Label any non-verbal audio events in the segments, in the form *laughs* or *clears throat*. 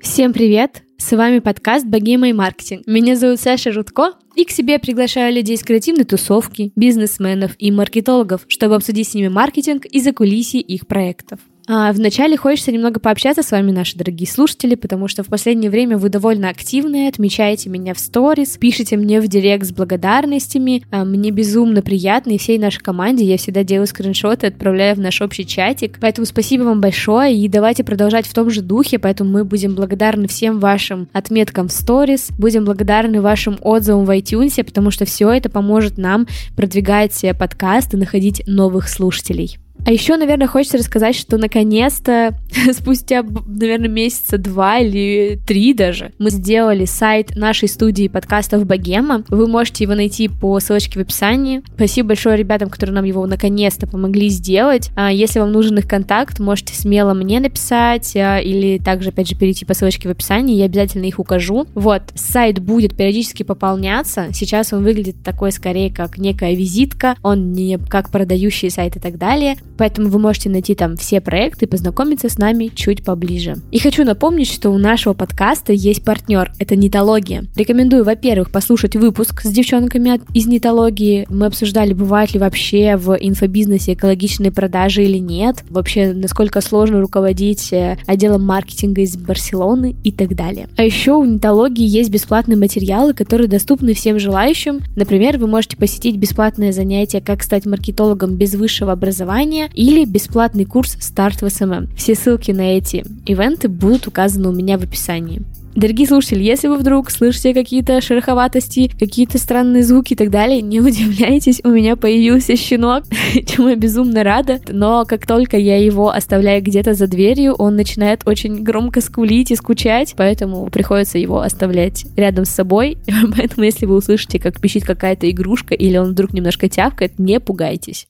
Всем привет! С вами подкаст «Богема и маркетинг». Меня зовут Саша Рудко, и к себе я приглашаю людей с креативной тусовки, бизнесменов и маркетологов, чтобы обсудить с ними маркетинг и закулисье их проектов. А вначале хочется немного пообщаться с вами, наши дорогие слушатели, потому что в последнее время вы довольно активны, отмечаете меня в сторис, пишите мне в директ с благодарностями. А, мне безумно приятно, и всей нашей команде я всегда делаю скриншоты, отправляю в наш общий чатик. Поэтому спасибо вам большое, и давайте продолжать в том же духе, поэтому мы будем благодарны всем вашим отметкам в сторис, будем благодарны вашим отзывам в iTunes, потому что все это поможет нам продвигать подкаст и находить новых слушателей. А еще, наверное, хочется рассказать, что наконец-то, *laughs* спустя, наверное, месяца два или три даже, мы сделали сайт нашей студии подкастов Богема. Вы можете его найти по ссылочке в описании. Спасибо большое ребятам, которые нам его наконец-то помогли сделать. А если вам нужен их контакт, можете смело мне написать а, или также, опять же, перейти по ссылочке в описании, я обязательно их укажу. Вот, сайт будет периодически пополняться. Сейчас он выглядит такой скорее как некая визитка, он не как продающий сайт и так далее. Поэтому вы можете найти там все проекты и познакомиться с нами чуть поближе. И хочу напомнить, что у нашего подкаста есть партнер, это Нетология. Рекомендую, во-первых, послушать выпуск с девчонками из Нетологии. Мы обсуждали, бывают ли вообще в инфобизнесе экологичные продажи или нет, вообще насколько сложно руководить э, отделом маркетинга из Барселоны и так далее. А еще у Нетологии есть бесплатные материалы, которые доступны всем желающим. Например, вы можете посетить бесплатное занятие «Как стать маркетологом без высшего образования», или бесплатный курс «Старт в SMM». Все ссылки на эти ивенты будут указаны у меня в описании. Дорогие слушатели, если вы вдруг слышите какие-то шероховатости, какие-то странные звуки и так далее, не удивляйтесь, у меня появился щенок, чему *laughs* я безумно рада, но как только я его оставляю где-то за дверью, он начинает очень громко скулить и скучать, поэтому приходится его оставлять рядом с собой, *laughs* поэтому если вы услышите, как пищит какая-то игрушка или он вдруг немножко тявкает, не пугайтесь.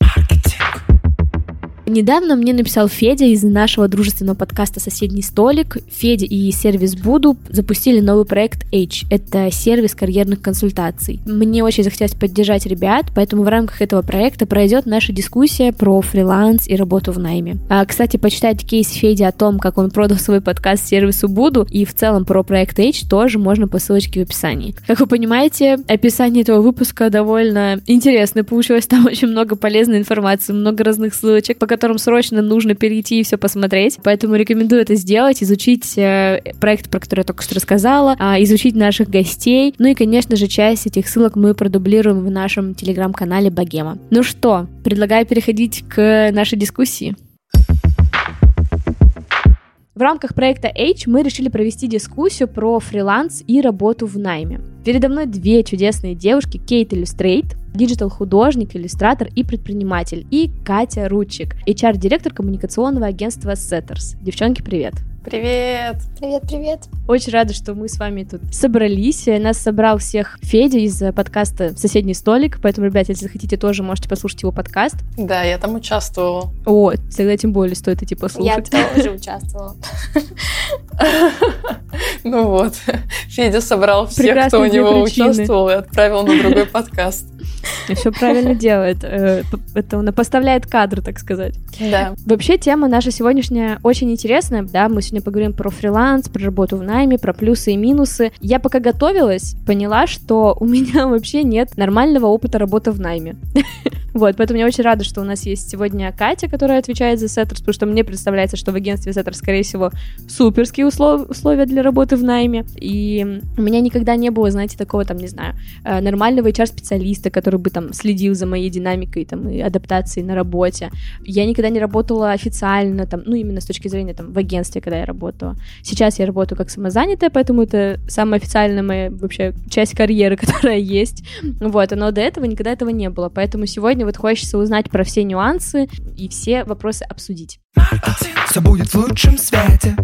Недавно мне написал Федя из нашего дружественного подкаста «Соседний столик». Федя и сервис Буду запустили новый проект H. Это сервис карьерных консультаций. Мне очень захотелось поддержать ребят, поэтому в рамках этого проекта пройдет наша дискуссия про фриланс и работу в найме. А, кстати, почитайте кейс Феди о том, как он продал свой подкаст сервису Буду, и в целом про проект H тоже можно по ссылочке в описании. Как вы понимаете, описание этого выпуска довольно интересное получилось. Там *laughs* очень много полезной информации, много разных ссылочек, по которым срочно нужно перейти и все посмотреть. Поэтому рекомендую это сделать, изучить э, проект, про который я только что рассказала, э, изучить наших гостей. Ну и, конечно же, часть этих ссылок мы продублируем в нашем телеграм-канале Богема. Ну что, предлагаю переходить к нашей дискуссии. В рамках проекта H мы решили провести дискуссию про фриланс и работу в найме. Передо мной две чудесные девушки, Кейт Иллюстрейт, digital-художник, иллюстратор и предприниматель, и Катя Рудчик, HR-директор коммуникационного агентства Setters. Девчонки, привет! Привет! Привет, привет! Очень рада, что мы с вами тут собрались. Нас собрал всех Федя из подкаста «Соседний столик», поэтому, ребят, если захотите, тоже можете послушать его подкаст. Да, я там участвовала. О, тогда тем более стоит идти послушать. Я тоже участвовала. *laughs* Ну вот, Федя собрал всех, кто у него участвовал, и отправил на другой подкаст. *laughs* Все правильно делает. Э, это он поставляет кадры, так сказать. Да. Вообще тема наша сегодняшняя очень интересная. Да, мы сегодня поговорим про фриланс, про работу в найме, про плюсы и минусы. Я пока готовилась, поняла, что у меня *laughs* вообще нет нормального опыта работы в найме. *laughs* Вот, поэтому я очень рада, что у нас есть сегодня Катя, которая отвечает за Setters, потому что мне представляется, что в агентстве Setters, скорее всего, суперские услов- условия для работы в найме. И у меня никогда не было, знаете, такого, там, не знаю, э, нормального HR-специалиста, который бы там следил за моей динамикой там, и адаптацией на работе. Я никогда не работала официально, там, ну, именно с точки зрения там, в агентстве, когда я работала. Сейчас я работаю как самозанятая, поэтому это самая официальная моя вообще часть карьеры, *laughs* которая есть. Вот, но до этого никогда этого не было. Поэтому сегодня вот хочется узнать про все нюансы и все вопросы обсудить. Все будет в лучшем свете.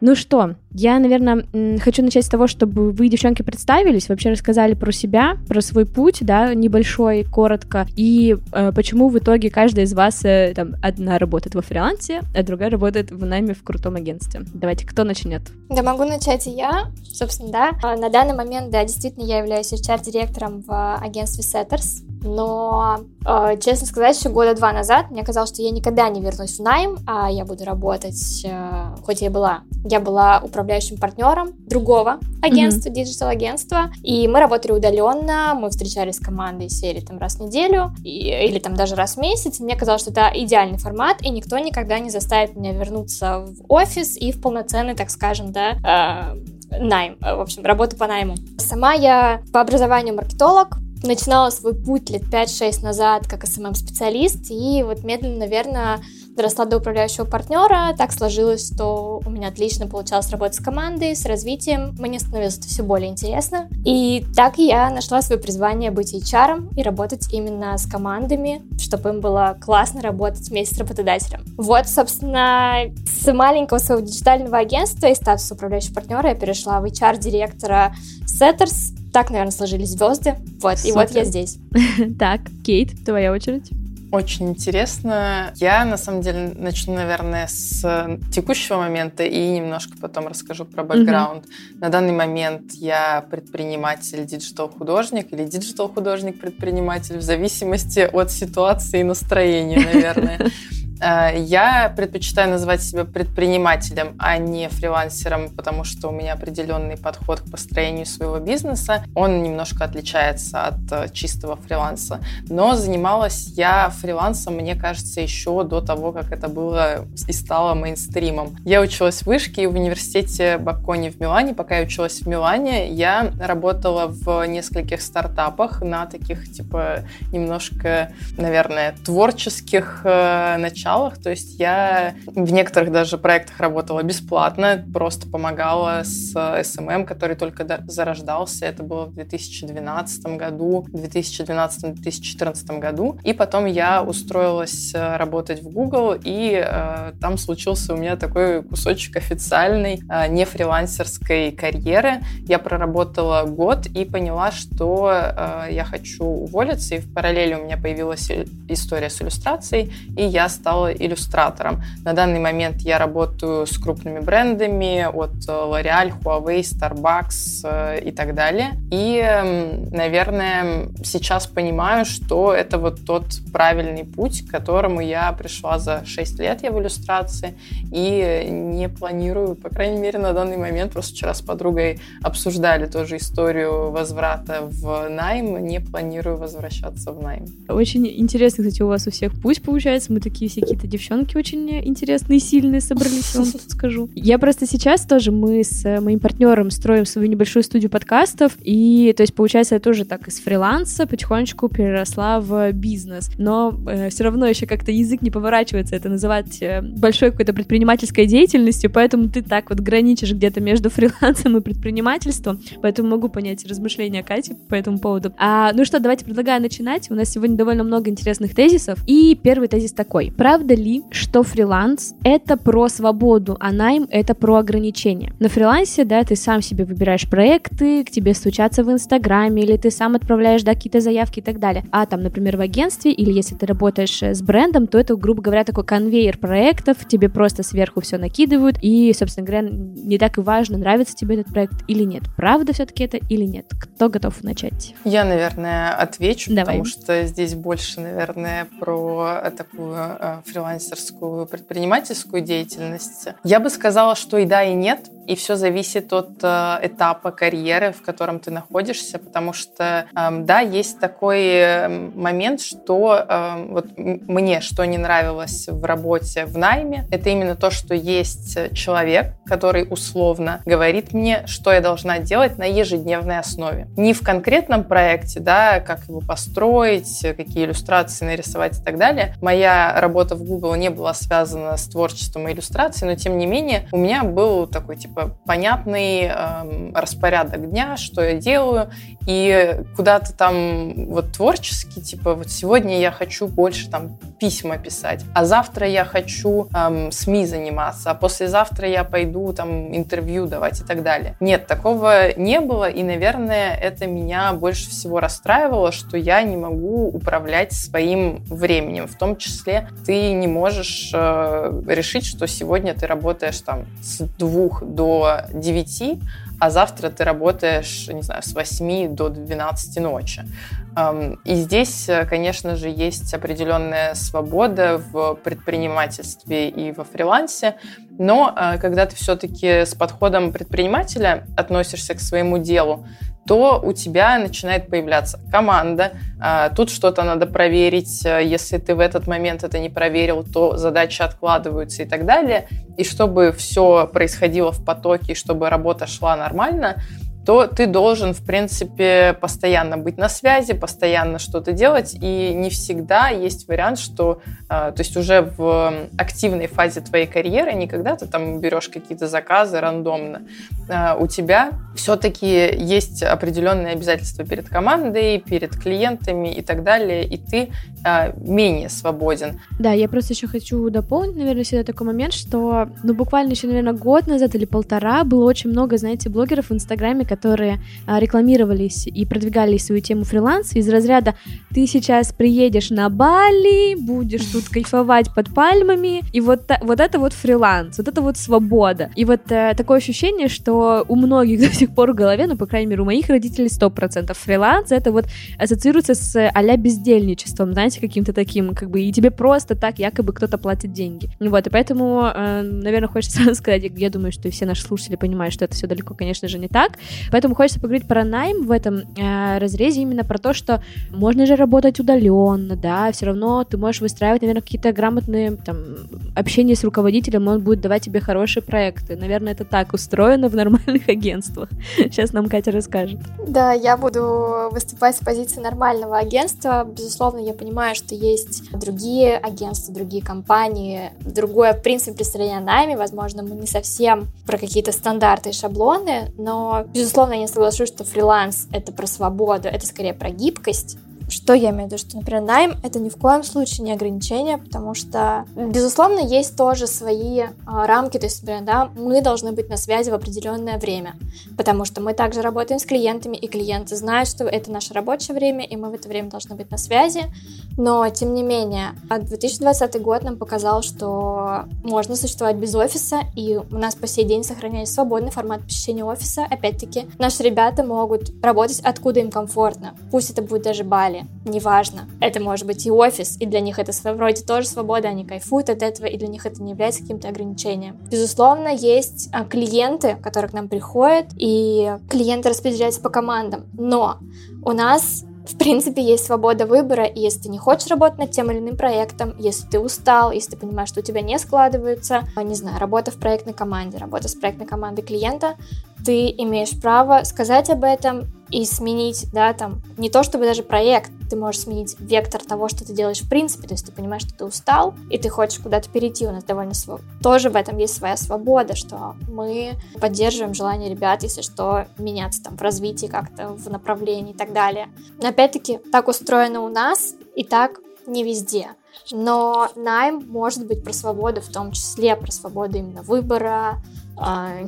Ну что, Я, наверное, хочу начать с того, чтобы вы, девчонки, представились, вообще рассказали про себя, про свой путь, да, небольшой, коротко, и э, почему в итоге каждая из вас, э, там, одна работает во фрилансе, а другая работает в найме в крутом агентстве. Давайте, кто начнет? Да, могу начать и я, собственно, да. А, на данный момент, да, действительно, я являюсь HR-директором в агентстве Setters, но, э, честно сказать, еще года два назад мне казалось, что я никогда не вернусь в найм, а я буду работать, э, хоть я была, я была управляющим партнером другого агентства, mm-hmm. digital-агентства, и мы работали удаленно, мы встречались с командой серии там раз в неделю, и, или там даже раз в месяц, и мне казалось, что это идеальный формат, и никто никогда не заставит меня вернуться в офис и в полноценный, так скажем, да, э, найм, в общем, работу по найму. Сама я по образованию маркетолог, начинала свой путь лет 5-6 назад как SMM-специалист, и вот медленно, наверное, доросла до управляющего партнера. Так сложилось, что у меня отлично получалось работать с командой, с развитием. Мне становилось это все более интересно. И так я нашла свое призвание быть HR и работать именно с командами, чтобы им было классно работать вместе с работодателем. Вот, собственно, с маленького своего диджитального агентства и статуса управляющего партнера я перешла в HR-директора Setters, так, наверное, сложились звезды. Вот, Супер. и вот я здесь. *laughs* Так, Кейт, твоя очередь. Очень интересно. Я, на самом деле, начну, наверное, с текущего момента и немножко потом расскажу про бэкграунд. Mm-hmm. На данный момент я предприниматель, digital-художник или digital-художник-предприниматель в зависимости от ситуации и настроения, наверное. *laughs* Э, я предпочитаю называть себя предпринимателем, а не фрилансером, потому что у меня определенный подход к построению своего бизнеса. Он немножко отличается от э, чистого фриланса. Но занималась я фрилансом, мне кажется, еще до того, как это было и стало мейнстримом. Я училась в вышке и в университете Бакони в Милане. Пока я училась в Милане, я работала в нескольких стартапах на таких, типа, немножко, наверное, творческих э, началах началах. То есть я в некоторых даже проектах работала бесплатно, просто помогала с SMM, который только зарождался. Это было в 2012 году, 2012-2014 году. И потом я устроилась э, работать в Google, и э, там случился у меня такой кусочек официальной, э, не фрилансерской карьеры. Я проработала год и поняла, что э, я хочу уволиться, и в параллели у меня появилась история с иллюстрацией, и я стала стала иллюстратором. На данный момент я работаю с крупными брендами от э, L'Oreal, Huawei, Starbucks э, и так далее. И, наверное, сейчас понимаю, что это вот тот правильный путь, к которому я пришла за 6 лет я в иллюстрации и не планирую, по крайней мере, на данный момент, просто вчера с подругой обсуждали тоже историю возврата в найм, не планирую возвращаться в найм. Очень интересно, кстати, у вас у всех путь получается, мы такие все какие-то девчонки очень интересные, сильные собрались, я вам тут скажу. Я просто сейчас тоже, мы с э, моим партнером строим свою небольшую студию подкастов, и, то есть, получается, я тоже так из фриланса потихонечку переросла в бизнес, но э, все равно еще как-то язык не поворачивается это называть э, большой какой-то предпринимательской деятельностью, поэтому ты так вот граничишь где-то между *laughs* фрилансом и предпринимательством, поэтому могу понять размышления Кати по этому поводу. А, ну что, давайте предлагаю начинать. У нас сегодня довольно много интересных тезисов, и первый тезис такой. Правда ли, что фриланс — это про свободу, а найм — это про ограничения? На фрилансе, да, ты сам себе выбираешь проекты, к тебе стучатся в Инстаграме, или ты сам отправляешь, да, какие-то заявки и так далее. А там, например, в агентстве, или если ты работаешь э, с брендом, то это, грубо говоря, такой конвейер проектов, тебе просто сверху все накидывают, и, собственно говоря, не так и важно, нравится тебе этот проект или нет. Правда все-таки это или нет? Кто готов начать? Я, наверное, отвечу, Давай. потому что здесь больше, наверное, про такую э, фрилансерскую предпринимательскую деятельность, я бы сказала, что и да, и нет и все зависит от э, этапа карьеры, в котором ты находишься, потому что, э, да, есть такой эм, момент, что э, вот мне что не нравилось в работе в найме, это именно то, что есть человек, который условно говорит мне, что я должна делать на ежедневной основе. Не в конкретном проекте, да, как его построить, какие иллюстрации нарисовать и так далее. Моя работа в Google не была связана с творчеством и иллюстрацией, но тем не менее у меня был такой типа понятный э, распорядок дня, что я делаю, и куда-то там вот творчески, типа, вот сегодня я хочу больше там письма писать, а завтра я хочу эм, СМИ заниматься, а послезавтра я пойду там интервью давать и так далее. Нет, такого не было, и, наверное, это меня больше всего расстраивало, что я не могу управлять своим временем. В том числе ты не можешь э, решить, что сегодня ты работаешь там с двух до девяти, а завтра ты работаешь, не знаю, с 8 до 12 ночи. И здесь, э, конечно же, есть определенная свобода в предпринимательстве и во фрилансе, но э, когда ты все-таки с подходом предпринимателя относишься к своему делу, то у тебя начинает появляться команда, а, тут что-то надо проверить, э, если ты в этот момент это не проверил, то задачи откладываются и так далее. И чтобы все происходило в потоке, чтобы работа шла нормально, то ты должен, в принципе, постоянно быть на связи, постоянно что-то делать, и не всегда есть вариант, что, э, то есть уже в активной фазе твоей карьеры, не когда ты там берешь какие-то заказы рандомно, э, у тебя все-таки есть определенные обязательства перед командой, перед клиентами и так далее, и ты э, менее свободен. Да, я просто еще хочу дополнить, наверное, всегда такой момент, что, ну, буквально еще, наверное, год назад или полтора было очень много, знаете, блогеров в Инстаграме, которые а, рекламировались и продвигали свою тему фриланса из разряда «ты сейчас приедешь на Бали, будешь тут *laughs* кайфовать под пальмами», и вот, вот это вот фриланс, вот это вот свобода. И вот э, такое ощущение, что у многих *laughs* до сих пор в голове, ну, по крайней мере, у моих родителей 100% фриланс, это вот ассоциируется с а бездельничеством, знаете, каким-то таким, как бы, и тебе просто так якобы кто-то платит деньги. Вот, и поэтому, э, наверное, хочется *laughs* сказать, я думаю, что все наши слушатели понимают, что это все далеко, конечно же, не так. Поэтому хочется поговорить про найм в этом э, разрезе именно про то, что можно же работать удаленно, да, все равно ты можешь выстраивать, наверное, какие-то грамотные там общения с руководителем, он будет давать тебе хорошие проекты. Наверное, это так устроено в нормальных *laughs* агентствах. Сейчас нам Катя расскажет. Да, я буду выступать с позиции нормального агентства. Безусловно, я понимаю, что есть другие агентства, другие компании, другое принцип представления найме. Возможно, мы не совсем про какие-то стандарты и шаблоны, но, безусловно, безусловно, я не соглашусь, что фриланс — это про свободу, это скорее про гибкость. Что я имею в виду? Что, например, найм — это ни в коем случае не ограничение, потому что, безусловно, есть тоже свои а, рамки. То есть, например, да, мы должны быть на связи в определенное время, потому что мы также работаем с клиентами, и клиенты знают, что это наше рабочее время, и мы в это время должны быть на связи. Но, тем не менее, 2020 год нам показал, что можно существовать без офиса, и у нас по сей день сохраняется свободный формат посещения офиса. Опять-таки, наши ребята могут работать откуда им комфортно. Пусть это будет даже Бали, неважно. Это может быть и офис, и для них это вроде тоже свобода, они кайфуют от этого, и для них это не является каким-то ограничением. Безусловно, есть а, клиенты, которые к нам приходят, и клиенты распределяются по командам. Но у нас в принципе, есть свобода выбора, и если ты не хочешь работать над тем или иным проектом, если ты устал, если ты понимаешь, что у тебя не складывается, не знаю, работа в проектной команде, работа с проектной командой клиента, ты имеешь право сказать об этом и сменить, да, там, не то чтобы даже проект, ты можешь сменить вектор того, что ты делаешь в принципе, то есть ты понимаешь, что ты устал, и ты хочешь куда-то перейти, у нас довольно своб... тоже в этом есть своя свобода, что мы поддерживаем желание ребят, если что, меняться там в развитии как-то, в направлении и так далее. Но опять-таки, так устроено у нас, и так не везде. Но найм может быть про свободу, в том числе про свободу именно выбора,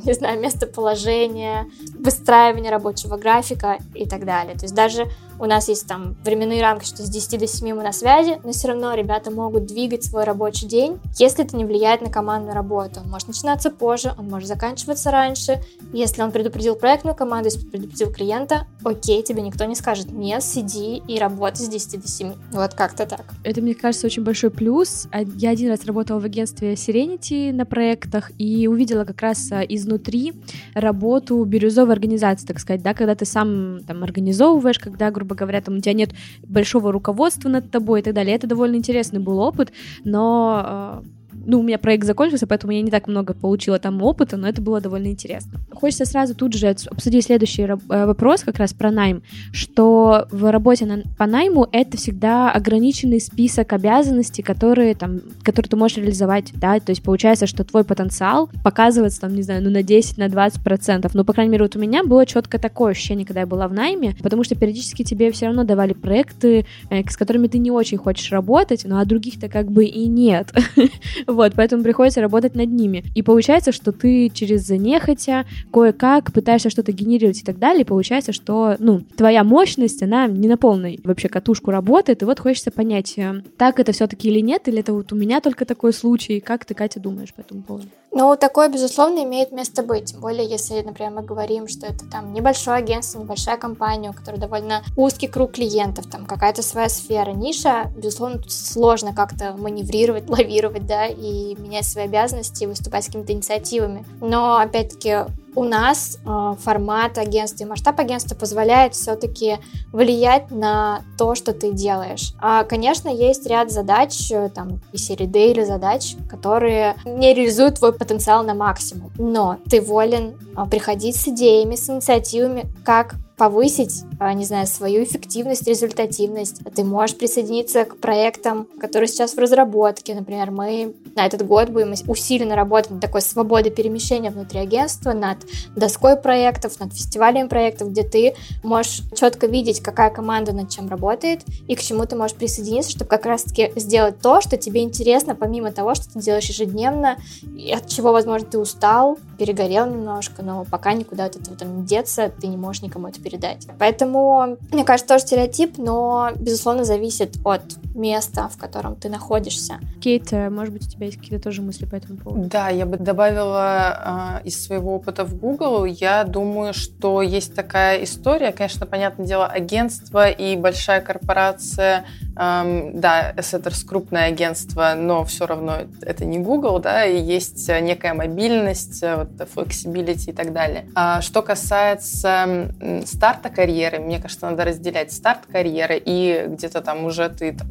не знаю, местоположение, выстраивание рабочего графика и так далее. То есть даже у нас есть там временные рамки, что с 10 до 7 мы на связи, но все равно ребята могут двигать свой рабочий день, если это не влияет на командную работу. Он может начинаться позже, он может заканчиваться раньше. Если он предупредил проектную команду, если предупредил клиента, окей, тебе никто не скажет, нет, сиди и работай с 10 до 7. Вот как-то так. Это, мне кажется, очень большой плюс. А, я один раз работала в агентстве Serenity на проектах и увидела как раз а, изнутри работу бирюзовой организации, так сказать, да, когда ты сам там организовываешь, когда, грубо грубо говоря, там у тебя нет большого руководства над тобой и так далее. Это довольно интересный был опыт, но э, ну, у меня проект закончился, поэтому я не так много получила там опыта, но это было довольно интересно. Хочется сразу тут же обсудить следующий э, вопрос как раз про найм, что в работе на, по найму это всегда ограниченный список обязанностей, которые там, которые ты можешь реализовать, да, то есть получается, что твой потенциал показывается там, не знаю, ну на 10, на 20 процентов, но, по крайней мере, вот у меня было четко такое ощущение, когда я была в найме, потому что периодически тебе все равно давали проекты, э, с которыми ты не очень хочешь работать, но а других-то как бы и нет. *laughs* вот, поэтому приходится работать над ними. И получается, что ты через нехотя кое-как пытаешься что-то генерировать и так далее, и получается, что, ну, твоя мощность, она не на полной вообще катушку работает, и вот хочется понять, э, так это все-таки или нет, или это вот у меня только такой случай, как ты, Катя, думаешь по этому поводу? Ну, такое, безусловно, имеет место быть. Тем более, если, например, мы говорим, что это там небольшое агентство, небольшая компания, у которой довольно узкий круг клиентов, там какая-то своя сфера, ниша, безусловно, тут сложно как-то маневрировать, лавировать, да, и менять свои обязанности, выступать с какими-то инициативами. Но, опять-таки, у нас э, формат агентства и масштаб агентства позволяет все-таки влиять на то, что ты делаешь. А, конечно, есть ряд задач, э, там, и серии дейли задач, которые не реализуют твой потенциал на максимум. Но ты волен э, приходить с идеями, с инициативами, как повысить, а, не знаю, свою эффективность, результативность. Ты можешь присоединиться к проектам, которые сейчас в разработке. Например, мы на этот год будем усиленно работать над такой свободой перемещения внутри агентства, над доской проектов, над фестивалем проектов, где ты можешь четко видеть, какая команда над чем работает и к чему ты можешь присоединиться, чтобы как раз-таки сделать то, что тебе интересно, помимо того, что ты делаешь ежедневно, и от чего, возможно, ты устал, перегорел немножко, но пока никуда от этого там не деться, ты не можешь никому это передать передать. Поэтому, мне кажется, тоже стереотип, но, безусловно, зависит от места, в котором ты находишься. Кейт, э, может быть, у тебя есть какие-то тоже мысли по этому поводу? Да, я бы добавила э, из своего опыта в Google. Я думаю, что есть такая история. Конечно, понятное дело, агентство и большая корпорация эм, да, Эссетерс крупное агентство, но все равно это не Google, да, и есть некая мобильность, вот, flexibility и так далее. А что касается старта карьеры, мне кажется, надо разделять старт карьеры и где-то там уже ты, там,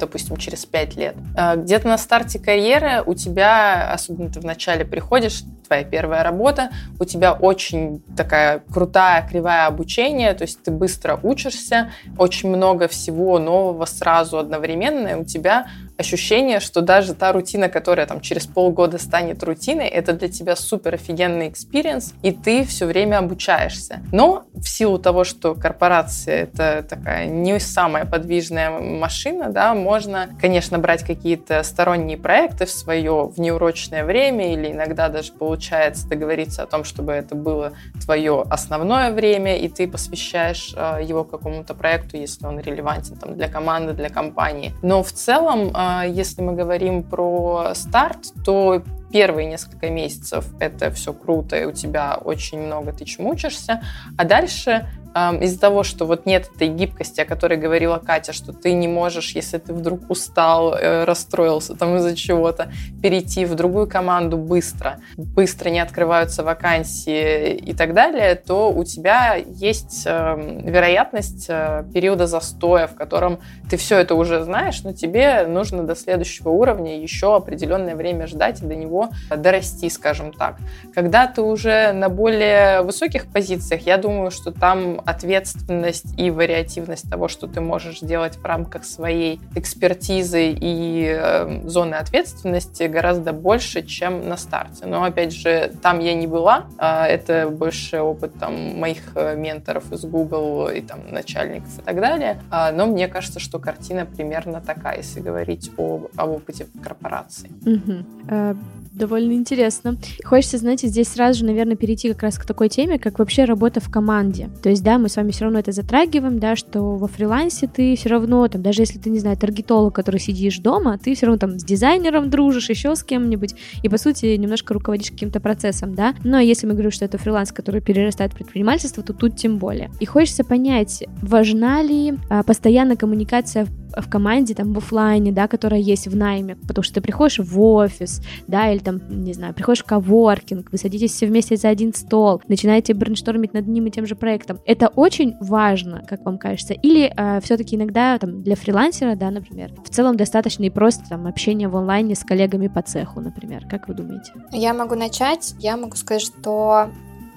допустим, через пять лет. А, где-то на старте карьеры у тебя, особенно ты вначале приходишь, твоя первая работа, у тебя очень такая крутая кривая обучения, то есть ты быстро учишься, очень много всего нового сразу одновременно, и у тебя ощущение, что даже та рутина, которая там через полгода станет рутиной, это для тебя супер офигенный experience, и ты все время обучаешься. Но в силу того, что корпорация это такая не самая подвижная машина, да, можно, конечно, брать какие-то сторонние проекты в свое внеурочное время или иногда даже получается договориться о том, чтобы это было твое основное время, и ты посвящаешь э, его какому-то проекту, если он релевантен там, для команды, для компании. Но в целом э, если мы говорим про старт, то первые несколько месяцев это все круто, и у тебя очень много ты чему учишься, а дальше из-за того, что вот нет этой гибкости, о которой говорила Катя, что ты не можешь, если ты вдруг устал, э, расстроился там из-за чего-то, перейти в другую команду быстро, быстро не открываются вакансии и так далее, то у тебя есть эм, вероятность э, периода застоя, в котором ты все это уже знаешь, но тебе нужно до следующего уровня еще определенное время ждать и до него дорасти, скажем так. Когда ты уже на более высоких позициях, я думаю, что там ответственность и вариативность того, что ты можешь делать в рамках своей экспертизы и э, зоны ответственности гораздо больше, чем на старте. Но, опять же, там я не была. Э, это больше опыт там, моих э, менторов из Google и там, начальников и так далее. Э, но мне кажется, что картина примерно такая, если говорить о, об опыте корпорации. Угу довольно интересно. Хочется, знаете, здесь сразу же, наверное, перейти как раз к такой теме, как вообще работа в команде. То есть, да, мы с вами все равно это затрагиваем, да, что во фрилансе ты все равно, там, даже если ты, не знаю, таргетолог, который сидишь дома, ты все равно там с дизайнером дружишь, еще с кем-нибудь, и, по сути, немножко руководишь каким-то процессом, да. Но если мы говорим, что это фриланс, который перерастает в предпринимательство, то тут тем более. И хочется понять, важна ли а, постоянная коммуникация в команде, там, в офлайне, да, которая есть в найме, потому что ты приходишь в офис, да, или там, не знаю, приходишь в коворкинг, вы садитесь все вместе за один стол, начинаете брейнштормить над одним и тем же проектом. Это очень важно, как вам кажется? Или э, все-таки иногда там для фрилансера, да, например, в целом достаточно и просто там общение в онлайне с коллегами по цеху, например. Как вы думаете? Я могу начать. Я могу сказать, что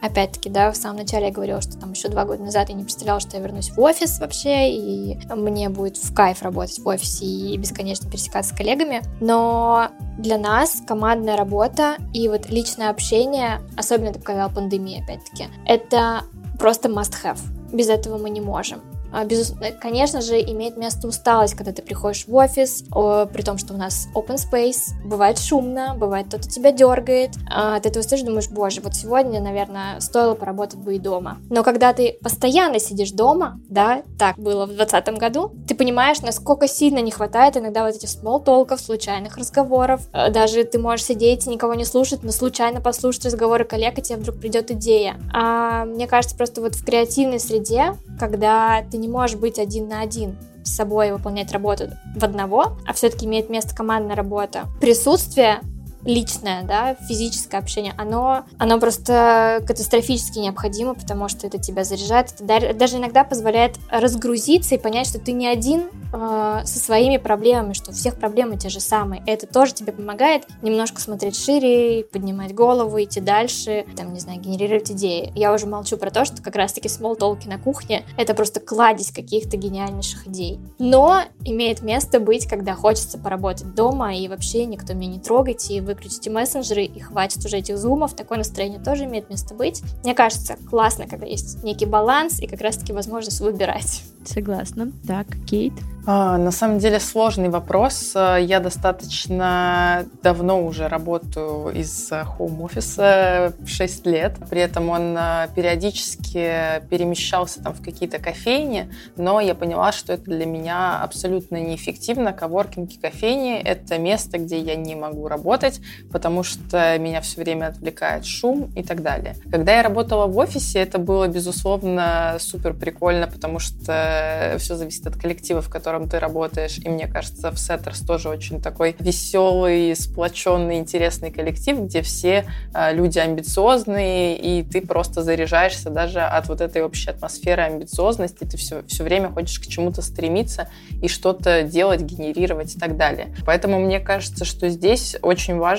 Опять-таки, да, в самом начале я говорила, что там еще два года назад я не представляла, что я вернусь в офис вообще, и мне будет в кайф работать в офисе и бесконечно пересекаться с коллегами. Но для нас командная работа и вот личное общение, особенно это показала пандемия, опять-таки, это просто must-have. Без этого мы не можем. А, безусловно, конечно же, имеет место усталость, когда ты приходишь в офис, при том, что у нас open space, бывает шумно, бывает кто-то тебя дергает, а, ты этого стоишь, думаешь, боже, вот сегодня, наверное, стоило поработать бы и дома. Но когда ты постоянно сидишь дома, да, так было в 2020 году, ты понимаешь, насколько сильно не хватает иногда вот этих small толков, случайных разговоров, а, даже ты можешь сидеть и никого не слушать, но случайно послушать разговоры коллег, и тебе вдруг придет идея. А мне кажется, просто вот в креативной среде, когда ты не можешь быть один на один с собой выполнять работу в одного, а все-таки имеет место командная работа. Присутствие личное, да, физическое общение, оно, оно просто катастрофически необходимо, потому что это тебя заряжает, это даже иногда позволяет разгрузиться и понять, что ты не один э, со своими проблемами, что у всех проблемы те же самые. Это тоже тебе помогает немножко смотреть шире, поднимать голову, идти дальше, там, не знаю, генерировать идеи. Я уже молчу про то, что как раз-таки small толки на кухне — это просто кладезь каких-то гениальнейших идей. Но имеет место быть, когда хочется поработать дома, и вообще никто меня не трогайте, и вы выключите мессенджеры и хватит уже этих зумов, такое настроение тоже имеет место быть. Мне кажется, классно, когда есть некий баланс и как раз-таки возможность выбирать. Согласна. Так, Кейт? А, на самом деле сложный вопрос. Я достаточно давно уже работаю из хоум-офиса, 6 лет. При этом он а, периодически перемещался там в какие-то кофейни, но я поняла, что это для меня абсолютно неэффективно. Коворкинг и кофейни — это место, где я не могу работать, потому что меня все время отвлекает шум и так далее. Когда я работала в офисе, это было, безусловно, супер прикольно, потому что все зависит от коллектива, в котором ты работаешь. И мне кажется, в Setters тоже очень такой веселый, сплоченный, интересный коллектив, где все э, люди амбициозные, и ты просто заряжаешься даже от вот этой общей атмосферы амбициозности. Ты все, все время хочешь к чему-то стремиться и что-то делать, генерировать и так далее. Поэтому мне кажется, что здесь очень важно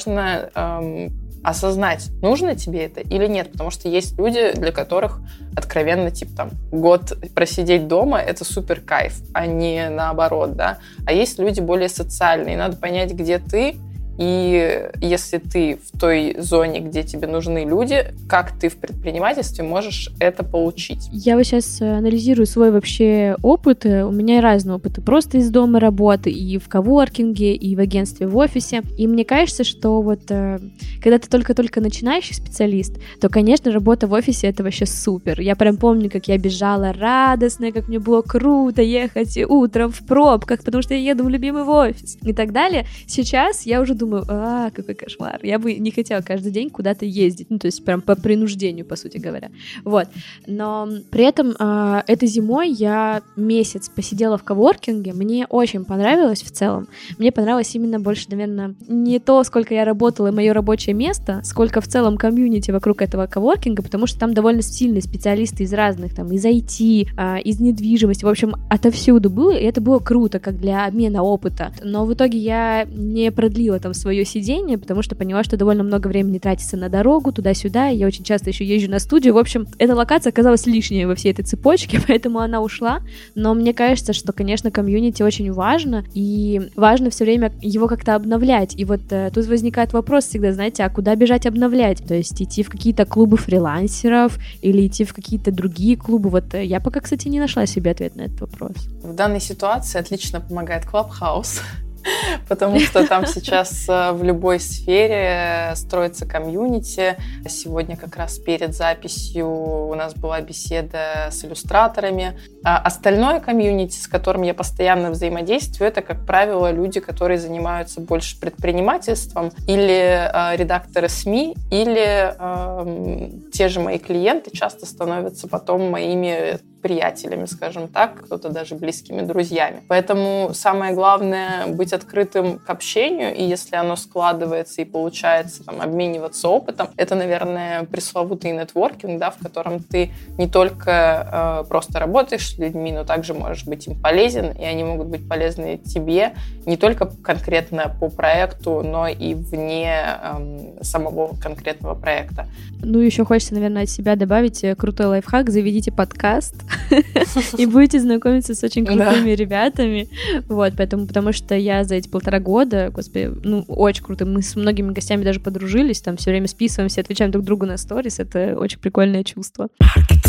эм, осознать, нужно тебе это или нет, потому что есть люди, для которых откровенно, типа, там, год просидеть дома — это супер кайф, а не наоборот, да. А есть люди более социальные, надо понять, где ты, и если ты в той зоне, где тебе нужны люди, как ты в предпринимательстве можешь это получить? Я вот сейчас э, анализирую свой вообще опыт. У меня разные опыты. Просто из дома работы, и в коворкинге, и в агентстве в офисе. И мне кажется, что вот э, когда ты только-только начинающий специалист, то, конечно, работа в офисе — это вообще супер. Я прям помню, как я бежала радостная, как мне было круто ехать утром в пробках, потому что я еду в любимый офис и так далее. Сейчас я уже думаю, а, какой кошмар. Я бы не хотела каждый день куда-то ездить, ну, то есть прям по принуждению, по сути говоря. Вот. Но при этом э, этой зимой я месяц посидела в коворкинге, мне очень понравилось в целом. Мне понравилось именно больше, наверное, не то, сколько я работала и мое рабочее место, сколько в целом комьюнити вокруг этого коворкинга, потому что там довольно сильные специалисты из разных, там, из IT, э, из недвижимости, в общем, отовсюду было, и это было круто, как для обмена опыта. Но в итоге я не продлила там свое сидение, потому что поняла, что довольно много времени тратится на дорогу туда-сюда. Я очень часто еще езжу на студию. В общем, эта локация оказалась лишняя во всей этой цепочке, *laughs* поэтому она ушла. Но мне кажется, что, конечно, комьюнити очень важно, и важно все время его как-то обновлять. И вот э, тут возникает вопрос всегда, знаете, а куда бежать обновлять? То есть идти в какие-то клубы фрилансеров или идти в какие-то другие клубы? Вот э, я пока, кстати, не нашла себе ответ на этот вопрос. В данной ситуации отлично помогает Clubhouse. *laughs* потому что там сейчас э, в любой сфере строится комьюнити. Сегодня как раз перед записью у нас была беседа с иллюстраторами. А остальное комьюнити, с которым я постоянно взаимодействую, это, как правило, люди, которые занимаются больше предпринимательством, или э, редакторы СМИ, или э, те же мои клиенты часто становятся потом моими приятелями, скажем так, кто-то даже близкими друзьями. Поэтому самое главное быть открытым к общению, и если оно складывается и получается там, обмениваться опытом, это, наверное, пресловутый нетворкинг, да, в котором ты не только э, просто работаешь с людьми, но также можешь быть им полезен, и они могут быть полезны тебе не только конкретно по проекту, но и вне э, самого конкретного проекта. Ну, еще хочется, наверное, от себя добавить э, крутой лайфхак. Заведите подкаст *laughs* и будете знакомиться с очень крутыми ребятами. Вот, поэтому, потому что я за эти полтора года, господи, ну, очень круто. Мы с многими гостями даже подружились, там все время списываемся, отвечаем друг другу на сторис. Это очень прикольное чувство. Маркетинг.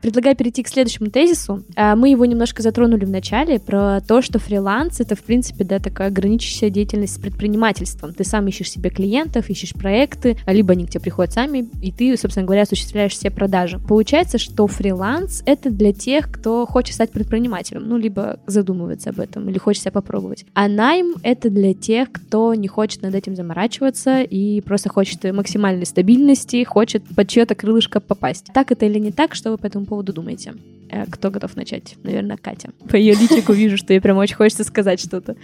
Предлагаю перейти к следующему тезису. А, мы его немножко затронули в начале, про то, что фриланс — это, в принципе, да, такая граничащая деятельность с предпринимательством. Ты сам ищешь себе клиентов, ищешь проекты, либо они к тебе приходят сами, и ты, собственно говоря, осуществляешь все продажи. Получается, что фриланс — это для тех, кто хочет стать предпринимателем, ну, либо задумывается об этом, или хочет себя попробовать. А найм — это для тех, кто не хочет над этим заморачиваться и просто хочет максимальной стабильности, хочет под чье-то крылышко попасть. Так это или не так, что вы по этому поводу думаете? Э, кто готов начать? Наверное, Катя. По ее личику вижу, что ей прям очень хочется сказать что-то.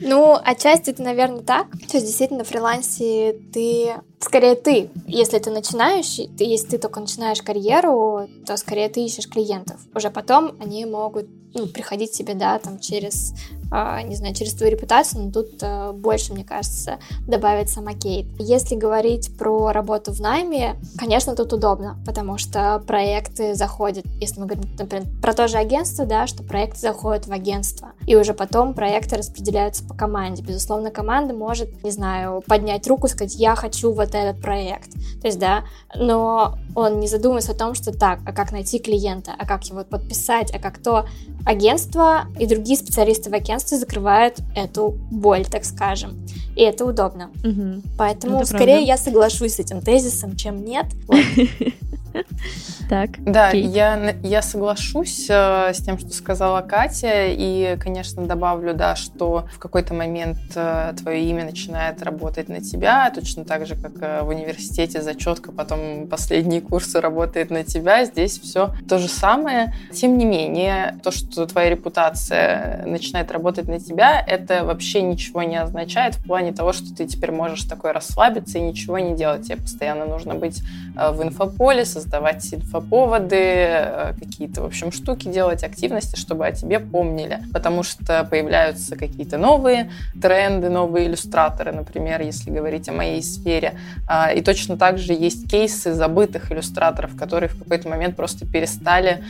Ну, отчасти это, наверное, так. То есть, действительно, на фрилансе ты скорее ты. Если ты начинающий, ты, если ты только начинаешь карьеру, то скорее ты ищешь клиентов. Уже потом они могут ну, приходить тебе, да, там через а, не знаю, через твою репутацию, но тут э, больше, мне кажется, добавит сама Кейт. Если говорить про работу в найме, конечно, тут удобно, потому что проекты заходят, если мы говорим, например, про то же агентство, да, что проекты заходят в агентство, и уже потом проекты распределяются по команде. Безусловно, команда может, не знаю, поднять руку сказать, я хочу вот этот проект. То есть, да, но он не задумывается о том, что так, а как найти клиента, а как его подписать, а как то агентство и другие специалисты в агентстве закрывают эту боль, так скажем. И это удобно. Угу. Поэтому это скорее правда. я соглашусь с этим тезисом, чем нет. *laughs* Так. Да, я, я соглашусь э, с тем, что сказала Катя, и, конечно, добавлю, да, что в какой-то момент э, твое имя начинает работать на тебя, точно так же, как э, в университете зачетка, потом последние курсы работает на тебя, здесь все то же самое. Тем не менее, то, что твоя репутация начинает работать на тебя, это вообще ничего не означает в плане того, что ты теперь можешь такой расслабиться и ничего не делать. Тебе постоянно нужно быть в инфополе, создавать инфоповоды, э, какие-то, в общем, штуки делать, активности, чтобы о тебе помнили. Потому что появляются какие-то новые тренды, новые иллюстраторы, например, если говорить о моей сфере. А, и точно так же есть кейсы забытых иллюстраторов, которые в какой-то момент просто перестали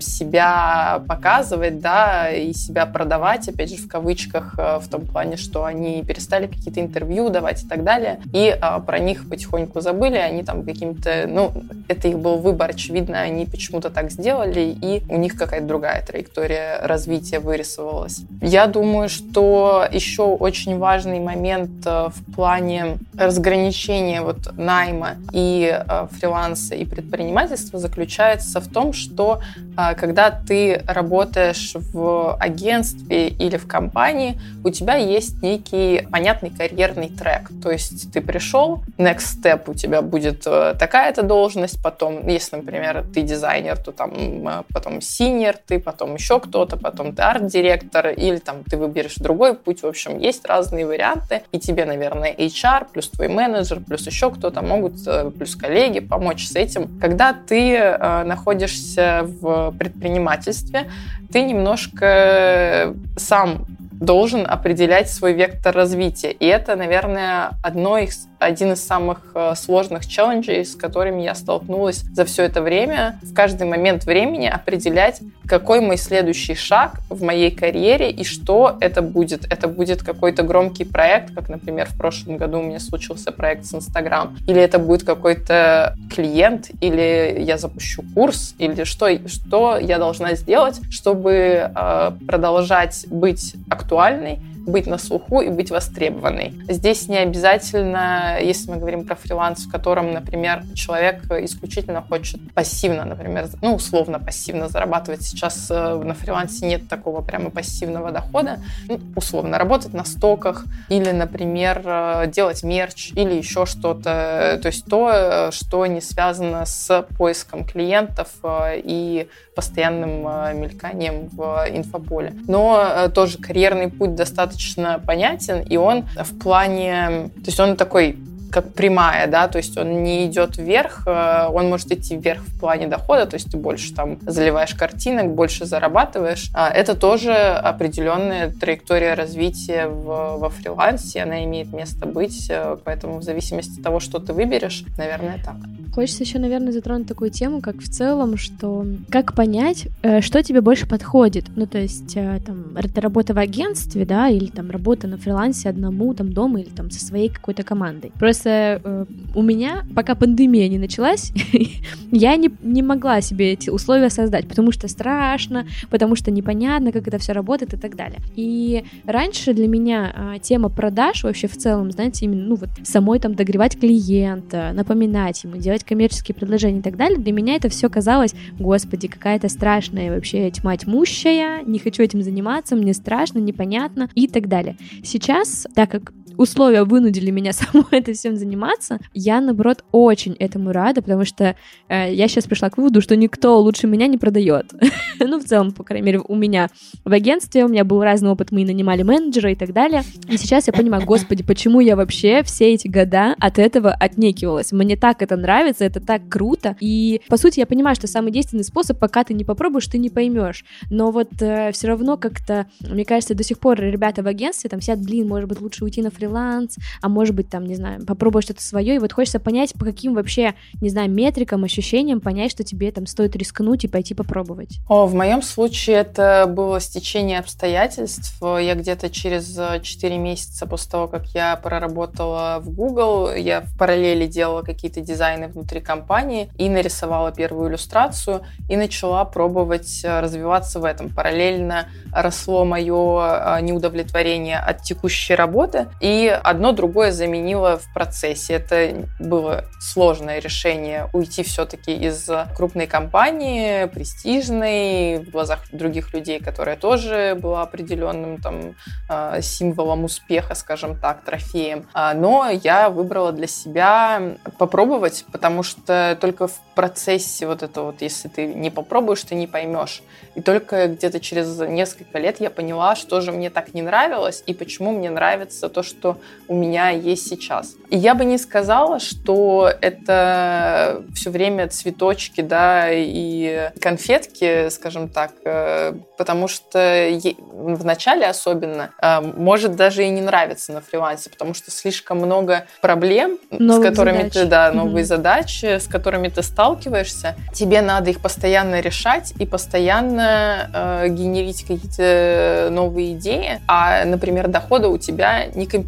себя показывать, да, и себя продавать, опять же, в кавычках, э, в том плане, что они перестали какие-то интервью давать и так далее, и а, про них потихоньку забыли, они там каким-то, ну, это их был выбор, очевидно, они почему-то так сделали, и у них какая-то другая траектория развития вырисовалась. Я думаю, что еще очень важный момент э, в плане разграничения вот найма и э, фриланса и предпринимательства заключается в том, что э, когда ты работаешь в агентстве или в компании, у тебя есть некий понятный карьерный трек. То есть ты пришел, next step у тебя будет такая-то должность, потом, если, например, ты дизайнер, то там э, потом senior ты, потом еще кто-то, потом ты арт-директор, или там ты выберешь другой путь. В общем, есть разные варианты, и тебе, наверное, HR, плюс твой менеджер, плюс еще кто-то могут, э, плюс коллеги помочь с этим. Когда ты э, находишься в предпринимательстве, ты немножко сам должен определять свой вектор развития. И это, наверное, одно из один из самых э, сложных челленджей, с которыми я столкнулась за все это время. В каждый момент времени определять, какой мой следующий шаг в моей карьере и что это будет. Это будет какой-то громкий проект, как, например, в прошлом году у меня случился проект с Инстаграм. Или это будет какой-то клиент, или я запущу курс, или что, что я должна сделать, чтобы э, продолжать быть актуальной, быть на слуху и быть востребованной. Здесь не обязательно, если мы говорим про фриланс, в котором, например, человек исключительно хочет пассивно, например, ну, условно пассивно зарабатывать. Сейчас э, на фрилансе нет такого прямо пассивного дохода. Ну, условно, работать на стоках или, например, э, делать мерч или еще что-то. То есть то, э, что не связано с поиском клиентов и постоянным мельканием в инфополе. Но тоже карьерный путь достаточно понятен, и он в плане... То есть он такой как прямая, да, то есть он не идет вверх, э, он может идти вверх в плане дохода, то есть ты больше там заливаешь картинок, больше зарабатываешь. А это тоже определенная траектория развития в, во фрилансе, она имеет место быть, э, поэтому в зависимости от того, что ты выберешь, наверное, так. Хочется еще, наверное, затронуть такую тему, как в целом, что как понять, э, что тебе больше подходит. Ну, то есть, там, это работа в агентстве, да, или там работа на фрилансе одному, там, дома, или там со своей какой-то командой. Просто э, у меня, пока пандемия не началась, *laughs* я не, не могла себе эти условия создать, потому что страшно, потому что непонятно, как это все работает и так далее. И раньше для меня э, тема продаж вообще в целом, знаете, именно, ну вот, самой там догревать клиента, напоминать ему, делать коммерческие предложения и так далее, для меня это все казалось, господи, какая-то страшная вообще тьма тьмущая, не хочу этим заниматься, мне страшно, непонятно и так далее. Сейчас, так как условия вынудили меня *laughs* саму это всем заниматься, я, наоборот, очень этому рада, потому что э, я сейчас пришла к выводу, что никто лучше меня не продает. *laughs* ну, в целом, по крайней мере, у меня в агентстве, у меня был разный опыт, мы нанимали менеджера и так далее. И сейчас я понимаю, господи, почему я вообще все эти года от этого отнекивалась. Мне так это нравится, это так круто. И, по сути, я понимаю, что самый действенный способ, пока ты не попробуешь, ты не поймешь. Но вот э, все равно как-то, мне кажется, до сих пор ребята в агентстве там сидят, блин, может быть, лучше уйти на фриланс, фриланс, а может быть, там, не знаю, попробовать что-то свое, и вот хочется понять, по каким вообще, не знаю, метрикам, ощущениям понять, что тебе там стоит рискнуть и пойти попробовать. О, в моем случае это было стечение обстоятельств. Я где-то через 4 месяца после того, как я проработала в Google, я в параллели делала какие-то дизайны внутри компании и нарисовала первую иллюстрацию и начала пробовать э, развиваться в этом. Параллельно росло мое э, неудовлетворение от текущей работы, и одно другое заменило в процессе. Это было сложное решение уйти все-таки из крупной компании, престижной, в глазах других людей, которая тоже была определенным там а, символом успеха, скажем так, трофеем. А, но я выбрала для себя попробовать, потому что только в процессе вот это вот, если ты не попробуешь, ты не поймешь. И только где-то через несколько лет я поняла, что же мне так не нравилось и почему мне нравится то, что что у меня есть сейчас. И я бы не сказала, что это все время цветочки, да, и конфетки, скажем так, э, потому что в начале особенно э, может даже и не нравиться на фрилансе, потому что слишком много проблем, новых с которыми задач. ты, да, новые угу. задачи, с которыми ты сталкиваешься. Тебе надо их постоянно решать и постоянно э, генерить какие-то новые идеи, а, например, дохода у тебя не компенсируют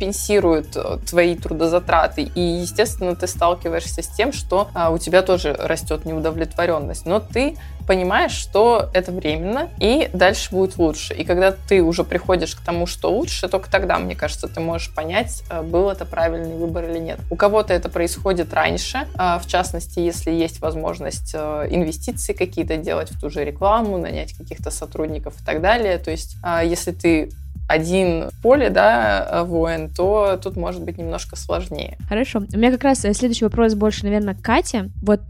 э, твои трудозатраты, и, естественно, ты сталкиваешься с тем, что а, у тебя тоже растет неудовлетворенность, но ты понимаешь, что это временно, и дальше будет лучше. И когда ты уже приходишь к тому, что лучше, только тогда, мне кажется, ты можешь понять, э, был это правильный выбор или нет. У кого-то это происходит раньше, э, в частности, если есть возможность э, инвестиции какие-то делать в ту же рекламу, нанять каких-то сотрудников и так далее. То есть, если ты один поле, да, воин, то тут может быть немножко сложнее. Хорошо. У меня как раз следующий вопрос больше, наверное, к Кате. Вот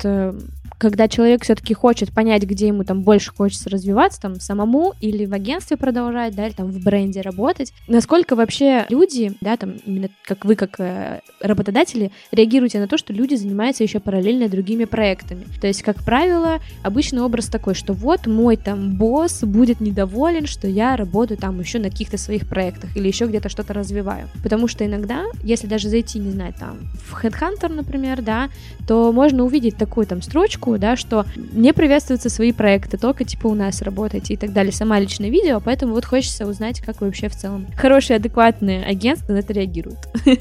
когда человек все-таки хочет понять, где ему там больше хочется развиваться, там самому или в агентстве продолжать, да, или там в бренде работать, насколько вообще люди, да, там именно как вы, как э, работодатели, реагируете на то, что люди занимаются еще параллельно другими проектами. То есть, как правило, обычный образ такой, что вот мой там босс будет недоволен, что я работаю там еще на каких-то своих проектах или еще где-то что-то развиваю. Потому что иногда, если даже зайти, не знаю, там в Headhunter, например, да, то можно увидеть такую там строчку, ссылку, да, что не приветствуются свои проекты, только типа у нас работаете и так далее. Сама личное видео, поэтому вот хочется узнать, как вообще в целом хорошие, адекватные агентства на это реагируют. *laughs*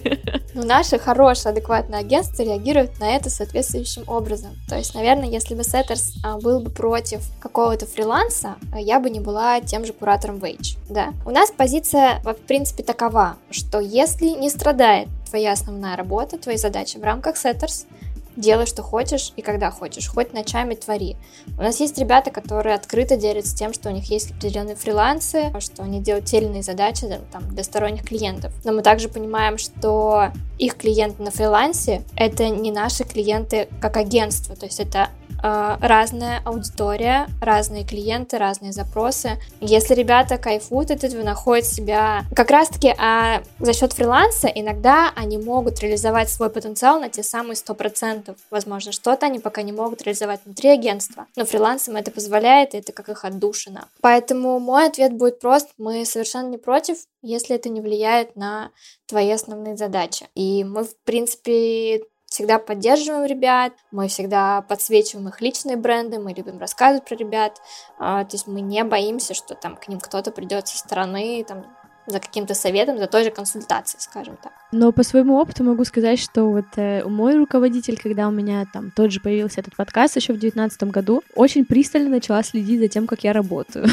Ну, наши хорошие, адекватные агентства реагируют на это соответствующим образом. То есть, наверное, если бы Сеттерс а, был бы против какого-то фриланса, я бы не была тем же куратором Wage, да. У нас позиция, в принципе, такова, что если не страдает твоя основная работа, твои задачи в рамках Setters, делай, что хочешь и когда хочешь, хоть ночами твори. У нас есть ребята, которые открыто делятся тем, что у них есть определенные фрилансы, что они делают те или иные задачи там, для сторонних клиентов. Но мы также понимаем, что их клиенты на фрилансе — это не наши клиенты как агентство, то есть это разная аудитория, разные клиенты, разные запросы. Если ребята кайфуют от этого, находят себя как раз-таки а за счет фриланса, иногда они могут реализовать свой потенциал на те самые 100%. Возможно, что-то они пока не могут реализовать внутри агентства, но фрилансам это позволяет, и это как их отдушина. Поэтому мой ответ будет прост. Мы совершенно не против, если это не влияет на твои основные задачи. И мы, в принципе, всегда поддерживаем ребят, мы всегда подсвечиваем их личные бренды, мы любим рассказывать про ребят, а, то есть мы не боимся, что там к ним кто-то придет со стороны, там, за каким-то советом, за той же консультацией, скажем так. Но по своему опыту могу сказать, что вот э, мой руководитель, когда у меня там тот же появился этот подкаст еще в девятнадцатом году, очень пристально начала следить за тем, как я работаю.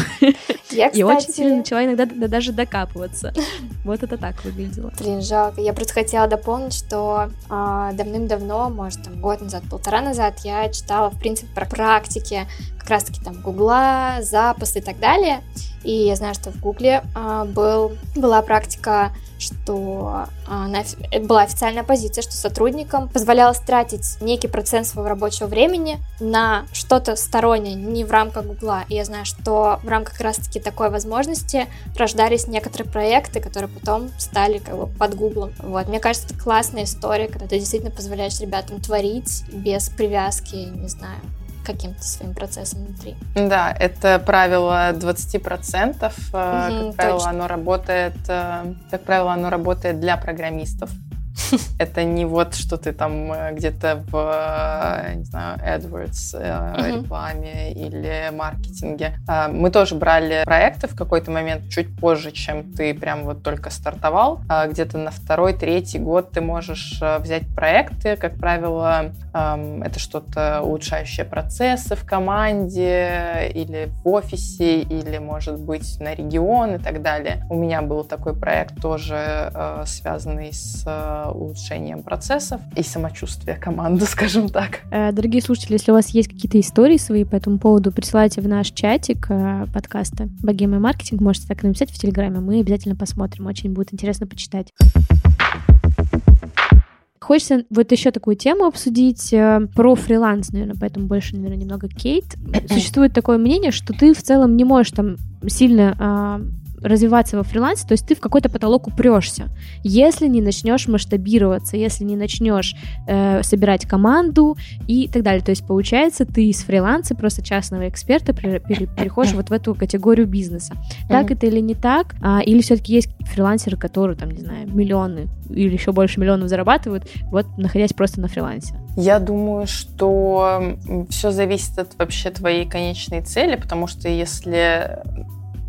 Я, кстати... *laughs* И очень сильно начала иногда да, даже докапываться. *laughs* Вот это так выглядело. Блин, жалко. Я просто хотела дополнить, что э, давным-давно, может, там год назад, полтора назад, я читала, в принципе, про практики как раз-таки там Гугла, запасы и так далее. И я знаю, что в Гугле э, был, была практика, что э, на, была официальная позиция, что сотрудникам позволялось тратить некий процент своего рабочего времени на что-то стороннее, не в рамках Гугла. И я знаю, что в рамках как раз-таки такой возможности рождались некоторые проекты, которые потом стали как бы под Гуглом. Вот. Мне кажется, это классная история, когда ты действительно позволяешь ребятам творить без привязки, не знаю, каким-то своим процессом внутри. Да, это правило 20%. Угу, как правило, точно. оно работает, э, как правило, оно работает для программистов. *laughs* Это не вот, что ты там э, где-то в, э, не знаю, AdWords uh-huh. рекламе или маркетинге. А, мы тоже брали проекты в какой-то момент чуть позже, чем ты прям вот только стартовал. А, где-то на второй, третий год ты можешь взять проекты. Как правило, это что-то улучшающее процессы в команде или в офисе, или, может быть, на регион и так далее. У меня был такой проект тоже связанный с улучшением процессов и самочувствия команды, *laughs* скажем так. Э, дорогие слушатели, если у вас есть какие-то истории свои по этому поводу, присылайте в наш чатик э, подкаста «Богема и маркетинг». Можете так написать в Телеграме, мы обязательно посмотрим. Очень будет интересно почитать. Хочется вот еще такую тему обсудить э, про фриланс, наверное, поэтому больше, наверное, немного Кейт. *clears throat* Существует такое мнение, что ты в целом не можешь там сильно а, развиваться во фрилансе, то есть ты в какой-то потолок упрешься. Если не начнешь масштабироваться, если не начнешь э, собирать команду и так далее. То есть получается, ты из фриланса, просто частного эксперта, переходишь вот в эту категорию бизнеса. Так это или не так? А, или все-таки есть фрилансеры, которые, там, не знаю, миллионы или еще больше миллионов зарабатывают, вот находясь просто на фрилансе? Я думаю, что все зависит от вообще твоей конечной цели, потому что если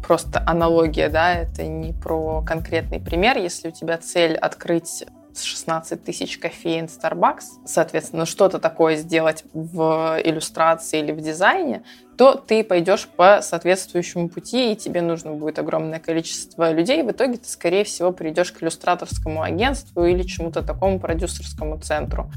просто аналогия, да, это не про конкретный пример. Если у тебя цель открыть 16 тысяч кофеин Starbucks, соответственно, что-то такое сделать в иллюстрации или в дизайне, то ты пойдешь по соответствующему пути, и тебе нужно будет огромное количество людей. В итоге ты, скорее всего, придешь к иллюстраторскому агентству или чему-то такому продюсерскому центру.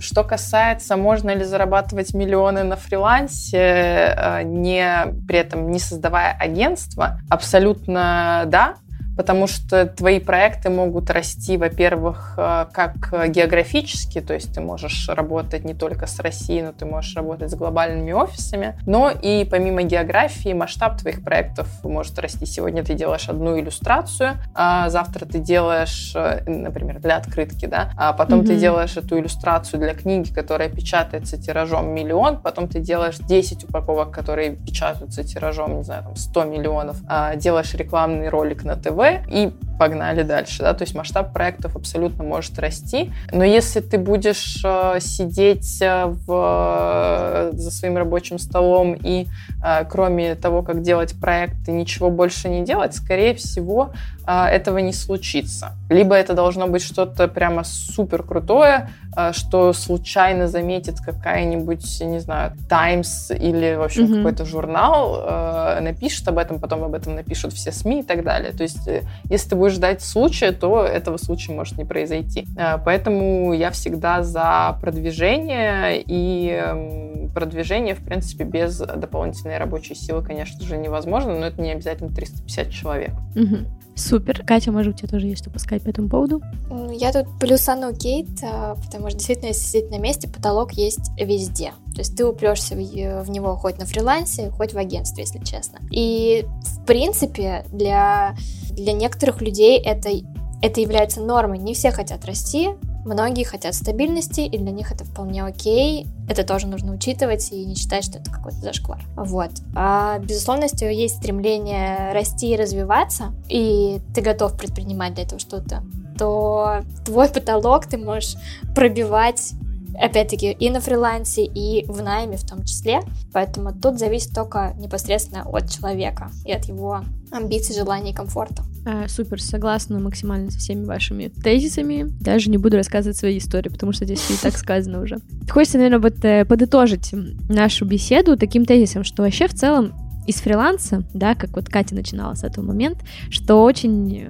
Что касается, можно ли зарабатывать миллионы на фрилансе, э, не, при этом не создавая агентство, абсолютно да, потому что твои проекты могут расти, во-первых, э, как географически, то есть ты можешь работать не только с Россией, но ты можешь работать с глобальными офисами, но и помимо географии масштаб твоих проектов может расти. Сегодня ты делаешь одну иллюстрацию, а завтра ты делаешь, э, например, для открытки, да, а потом mm-hmm. ты делаешь эту иллюстрацию для книги, которая печатается тиражом миллион, потом ты делаешь 10 упаковок, которые печатаются тиражом, не знаю, там 100 миллионов, а делаешь рекламный ролик на ТВ, Б и погнали дальше, да, то есть масштаб проектов абсолютно может расти, но если ты будешь э, сидеть э, в, за своим рабочим столом и э, кроме того, как делать проекты, ничего больше не делать, скорее всего, э, этого не случится. Либо это должно быть что-то прямо супер крутое, э, что случайно заметит какая-нибудь, не знаю, Times или, в общем, mm-hmm. какой-то журнал, э, напишет об этом, потом об этом напишут все СМИ и так далее. То есть, э, если ты будешь ждать случая, то этого случая может не произойти. Э, поэтому я всегда за продвижение, и эм, продвижение, в принципе, без дополнительной рабочей силы, конечно же, невозможно, но это не обязательно 350 человек. Угу. Супер. Катя, может, у тебя тоже есть что сказать по этому поводу? Я тут плюсану Кейт, а, потому что действительно, если сидеть на месте, потолок есть везде. То есть ты упрешься в него хоть на фрилансе, хоть в агентстве, если честно. И, в принципе, для, для некоторых людей это, это является нормой. Не все хотят расти, Многие хотят стабильности, и для них это вполне окей. Это тоже нужно учитывать и не считать, что это какой-то зашквар. Вот. А, безусловно, если есть стремление расти и развиваться, и ты готов предпринимать для этого что-то, то твой потолок ты можешь пробивать опять-таки, и на фрилансе, и в найме в том числе. Поэтому тут зависит только непосредственно от человека и от его амбиций, желаний и комфорта. А, супер, согласна максимально со всеми вашими тезисами. Даже не буду рассказывать свои истории, потому что здесь и так сказано уже. Хочется, наверное, вот э, подытожить нашу беседу таким тезисом, что вообще в целом из фриланса, да, как вот Катя начинала с этого момента, что очень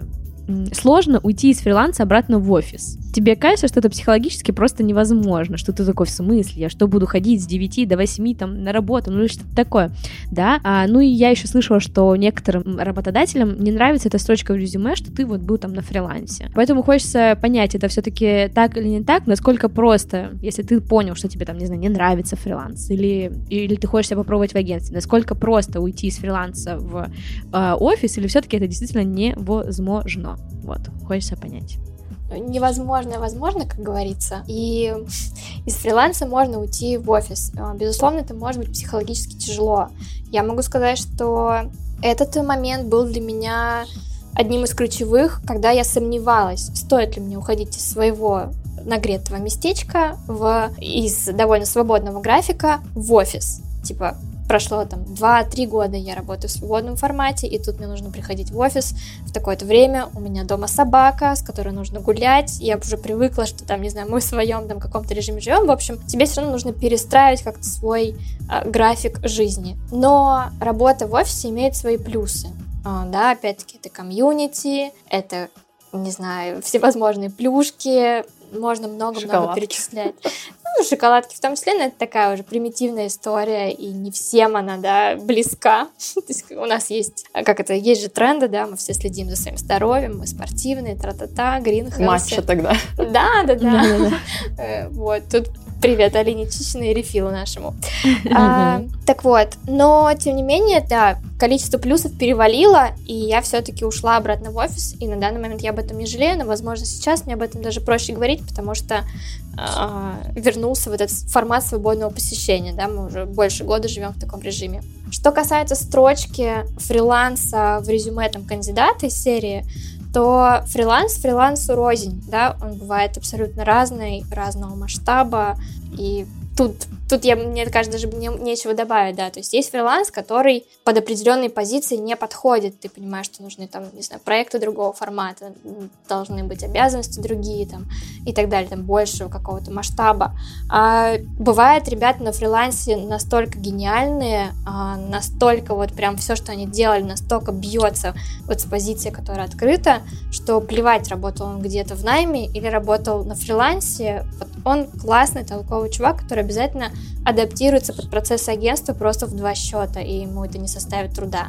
сложно уйти из фриланса обратно в офис. Тебе кажется, что это психологически просто невозможно, что ты такой в смысле, я что буду ходить с 9 до 8 там на работу, ну или что-то такое, да? А, ну и я еще слышала, что некоторым работодателям не нравится эта строчка в резюме, что ты вот был там на фрилансе. Поэтому хочется понять, это все-таки так или не так, насколько просто, если ты понял, что тебе там, не знаю, не нравится фриланс, или, или ты хочешь себя попробовать в агентстве, насколько просто уйти из фриланса в э, офис, или все-таки это действительно невозможно. Вот, хочется понять невозможно, возможно, как говорится. И *laughs* из фриланса можно уйти в офис. А, безусловно, это может быть психологически тяжело. Я могу сказать, что этот момент был для меня одним из ключевых, когда я сомневалась, стоит ли мне уходить из своего нагретого местечка в, из довольно свободного графика в офис. Типа, прошло там 2-3 года, я работаю в свободном формате, и тут мне нужно приходить в офис в такое-то время, у меня дома собака, с которой нужно гулять, я уже привыкла, что там, не знаю, мы в своем там каком-то режиме живем, в общем, тебе все равно нужно перестраивать как-то свой э, график жизни. Но работа в офисе имеет свои плюсы. Э, да, опять-таки, это комьюнити, это не знаю, всевозможные плюшки, можно много-много перечислять. Ну, шоколадки в том числе, но это такая уже примитивная история, и не всем она, да, близка. *laughs* То есть у нас есть, как это, есть же тренды, да, мы все следим за своим здоровьем, мы спортивные, тра-та-та, грин Матча тогда. Да, да, да. Э, вот, тут Привет, Алине Чичиной и рефилу нашему. а, так вот, но тем не менее, да, количество плюсов перевалило, и я все-таки ушла обратно в офис, и на данный момент я об этом не жалею, но, возможно, сейчас мне об этом даже проще говорить, потому что а, вернулся в этот формат свободного посещения, да, мы уже больше года живем в таком режиме. Что касается строчки фриланса в резюме там кандидата из серии, то фриланс фрилансу рознь, да, он бывает абсолютно разный, разного масштаба, и тут Тут я, мне кажется, даже не, нечего добавить, да, то есть есть фриланс, который под определенные позиции не подходит, ты понимаешь, что нужны там, не знаю, проекты другого формата, должны быть обязанности другие там и так далее, там большего какого-то масштаба. А бывает, ребята на фрилансе настолько гениальные, а, настолько вот прям все, что они делали, настолько бьется вот с позиции, которая открыта, что плевать, работал он где-то в найме или работал на фрилансе, вот он классный, толковый чувак, который обязательно адаптируется под процесс агентства просто в два счета, и ему это не составит труда.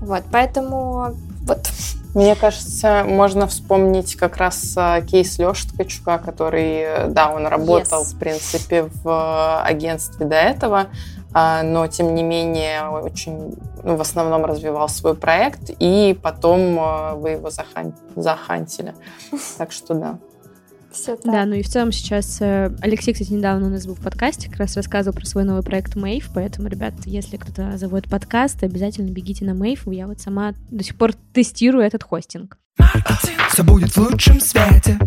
Вот, поэтому вот. Мне кажется, можно вспомнить как раз а, кейс Леши Ткачука, который, да, он работал, yes. в принципе, в агентстве до этого, а, но, тем не менее, очень, ну, в основном развивал свой проект, и потом вы его захан... захантили. *laughs* Так что да. Все так. Да, ну и в целом сейчас э, Алексей, кстати, недавно у нас был в подкасте, как раз рассказывал про свой новый проект Мэйв, поэтому, ребят, если кто-то заводит подкаст, обязательно бегите на Мэйв. Я вот сама до сих пор тестирую этот хостинг. Все будет в лучшем свете.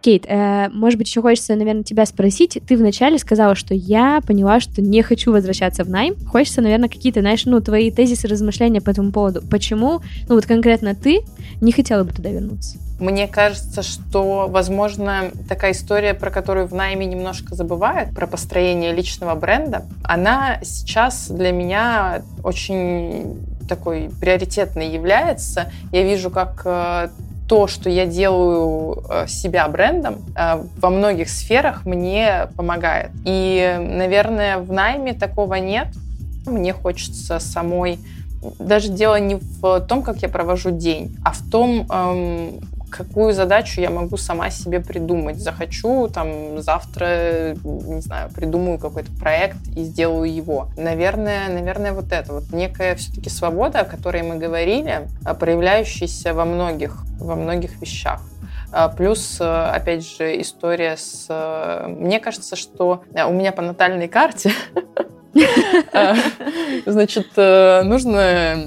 Кейт, э, может быть, еще хочется, наверное, тебя спросить. Ты вначале сказала, что я поняла, что не хочу возвращаться в найм. Хочется, наверное, какие-то, знаешь, ну, твои тезисы, размышления по этому поводу. Почему, ну, вот конкретно ты не хотела бы туда вернуться? Мне кажется, что, возможно, такая история, про которую в найме немножко забывают, про построение личного бренда, она сейчас для меня очень такой приоритетной является. Я вижу, как э, то, что я делаю э, себя брендом, э, во многих сферах мне помогает. И, наверное, в найме такого нет. Мне хочется самой даже дело не в том, как я провожу день, а в том, эм, какую задачу я могу сама себе придумать. Захочу, там, завтра, не знаю, придумаю какой-то проект и сделаю его. Наверное, наверное, вот это. Вот некая все-таки свобода, о которой мы говорили, а, проявляющаяся во многих, во многих вещах. А, плюс, э, опять же, история с... Мне кажется, что у меня по натальной карте А, *laughs* *laughs* значит, э, нужно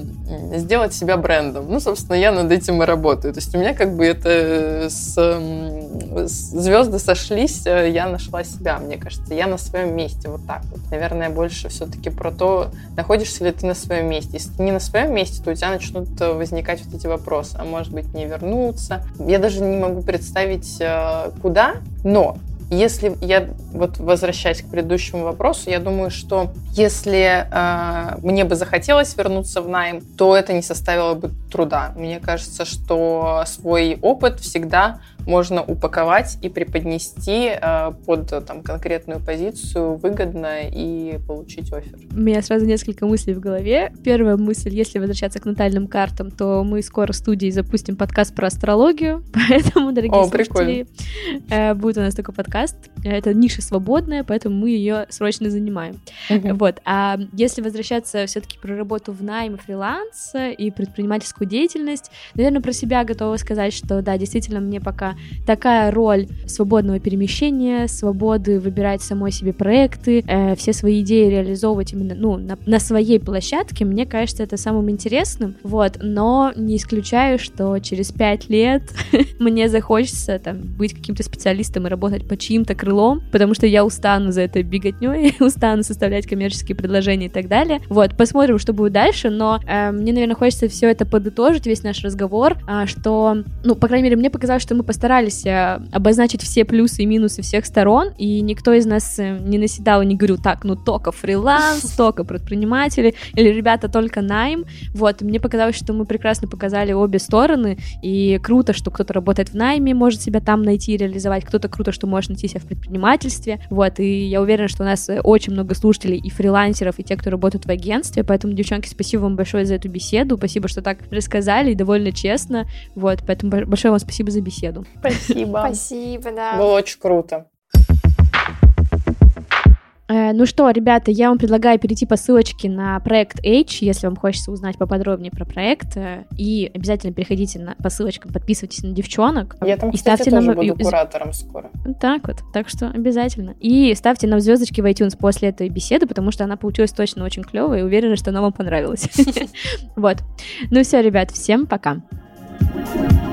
сделать себя брендом. Ну, собственно, я над этим и работаю. То есть у меня как бы это с, звезды сошлись, э, я нашла себя, мне кажется. Я на своем месте, вот так вот. Наверное, больше все-таки про то, находишься ли ты на своем месте. Если ты не на своем месте, то у тебя начнут э, возникать вот эти вопросы. А может быть, не вернуться. Я даже не могу представить, куда, но если я вот возвращаясь к предыдущему вопросу, я думаю, что если э, мне бы захотелось вернуться в найм, то это не составило бы труда. Мне кажется, что свой опыт всегда можно упаковать и преподнести э, под там, конкретную позицию выгодно и получить офер. У меня сразу несколько мыслей в голове. Первая мысль, если возвращаться к натальным картам, то мы скоро в студии запустим подкаст про астрологию, *laughs* поэтому, дорогие О, слушатели, э, будет у нас такой подкаст. Это ниша свободная, поэтому мы ее срочно занимаем. Mm-hmm. Вот. А если возвращаться все-таки про работу в найм и фриланс и предпринимательскую деятельность, наверное, про себя готова сказать, что да, действительно, мне пока такая роль свободного перемещения, свободы выбирать самой себе проекты, э, все свои идеи реализовывать именно ну, на, на своей площадке, мне кажется, это самым интересным. Вот, но не исключаю, что через пять лет *laughs* мне захочется там быть каким-то специалистом и работать по чьим-то крылом, потому что я устану за это беготней, *laughs* устану составлять коммерческие предложения и так далее. Вот, посмотрим, что будет дальше, но э, мне, наверное, хочется все это подытожить, весь наш разговор, э, что, ну, по крайней мере, мне показалось, что мы постарались э, обозначить все плюсы и минусы всех сторон, и никто из нас э, не наседал и не говорил, так, ну только фриланс, *laughs* только предприниматели, или ребята только найм. Вот, мне показалось, что мы прекрасно показали обе стороны, и круто, что кто-то работает в найме, может себя там найти и реализовать, кто-то круто, что может найти себя в предпринимательстве. Вот, и я уверена, что у нас э, очень много слушателей и фрилансеров, и те, кто работают в агентстве, поэтому, девчонки, спасибо вам большое за эту беседу, спасибо, что так рассказали и довольно честно. Вот, поэтому большое вам спасибо за беседу. Спасибо. *laughs* Спасибо, да. Было очень круто. Э, ну что, ребята, я вам предлагаю перейти по ссылочке на проект H, если вам хочется узнать поподробнее про проект. Э, и обязательно переходите на, по ссылочкам, подписывайтесь на девчонок. Я там, и кстати, ставьте тоже нам... буду куратором скоро. Так вот, так что обязательно. И ставьте нам звездочки в iTunes после этой беседы, потому что она получилась точно очень клевая и уверена, что она вам понравилась. *laughs* Вот. Ну все, ребят, всем пока. thank you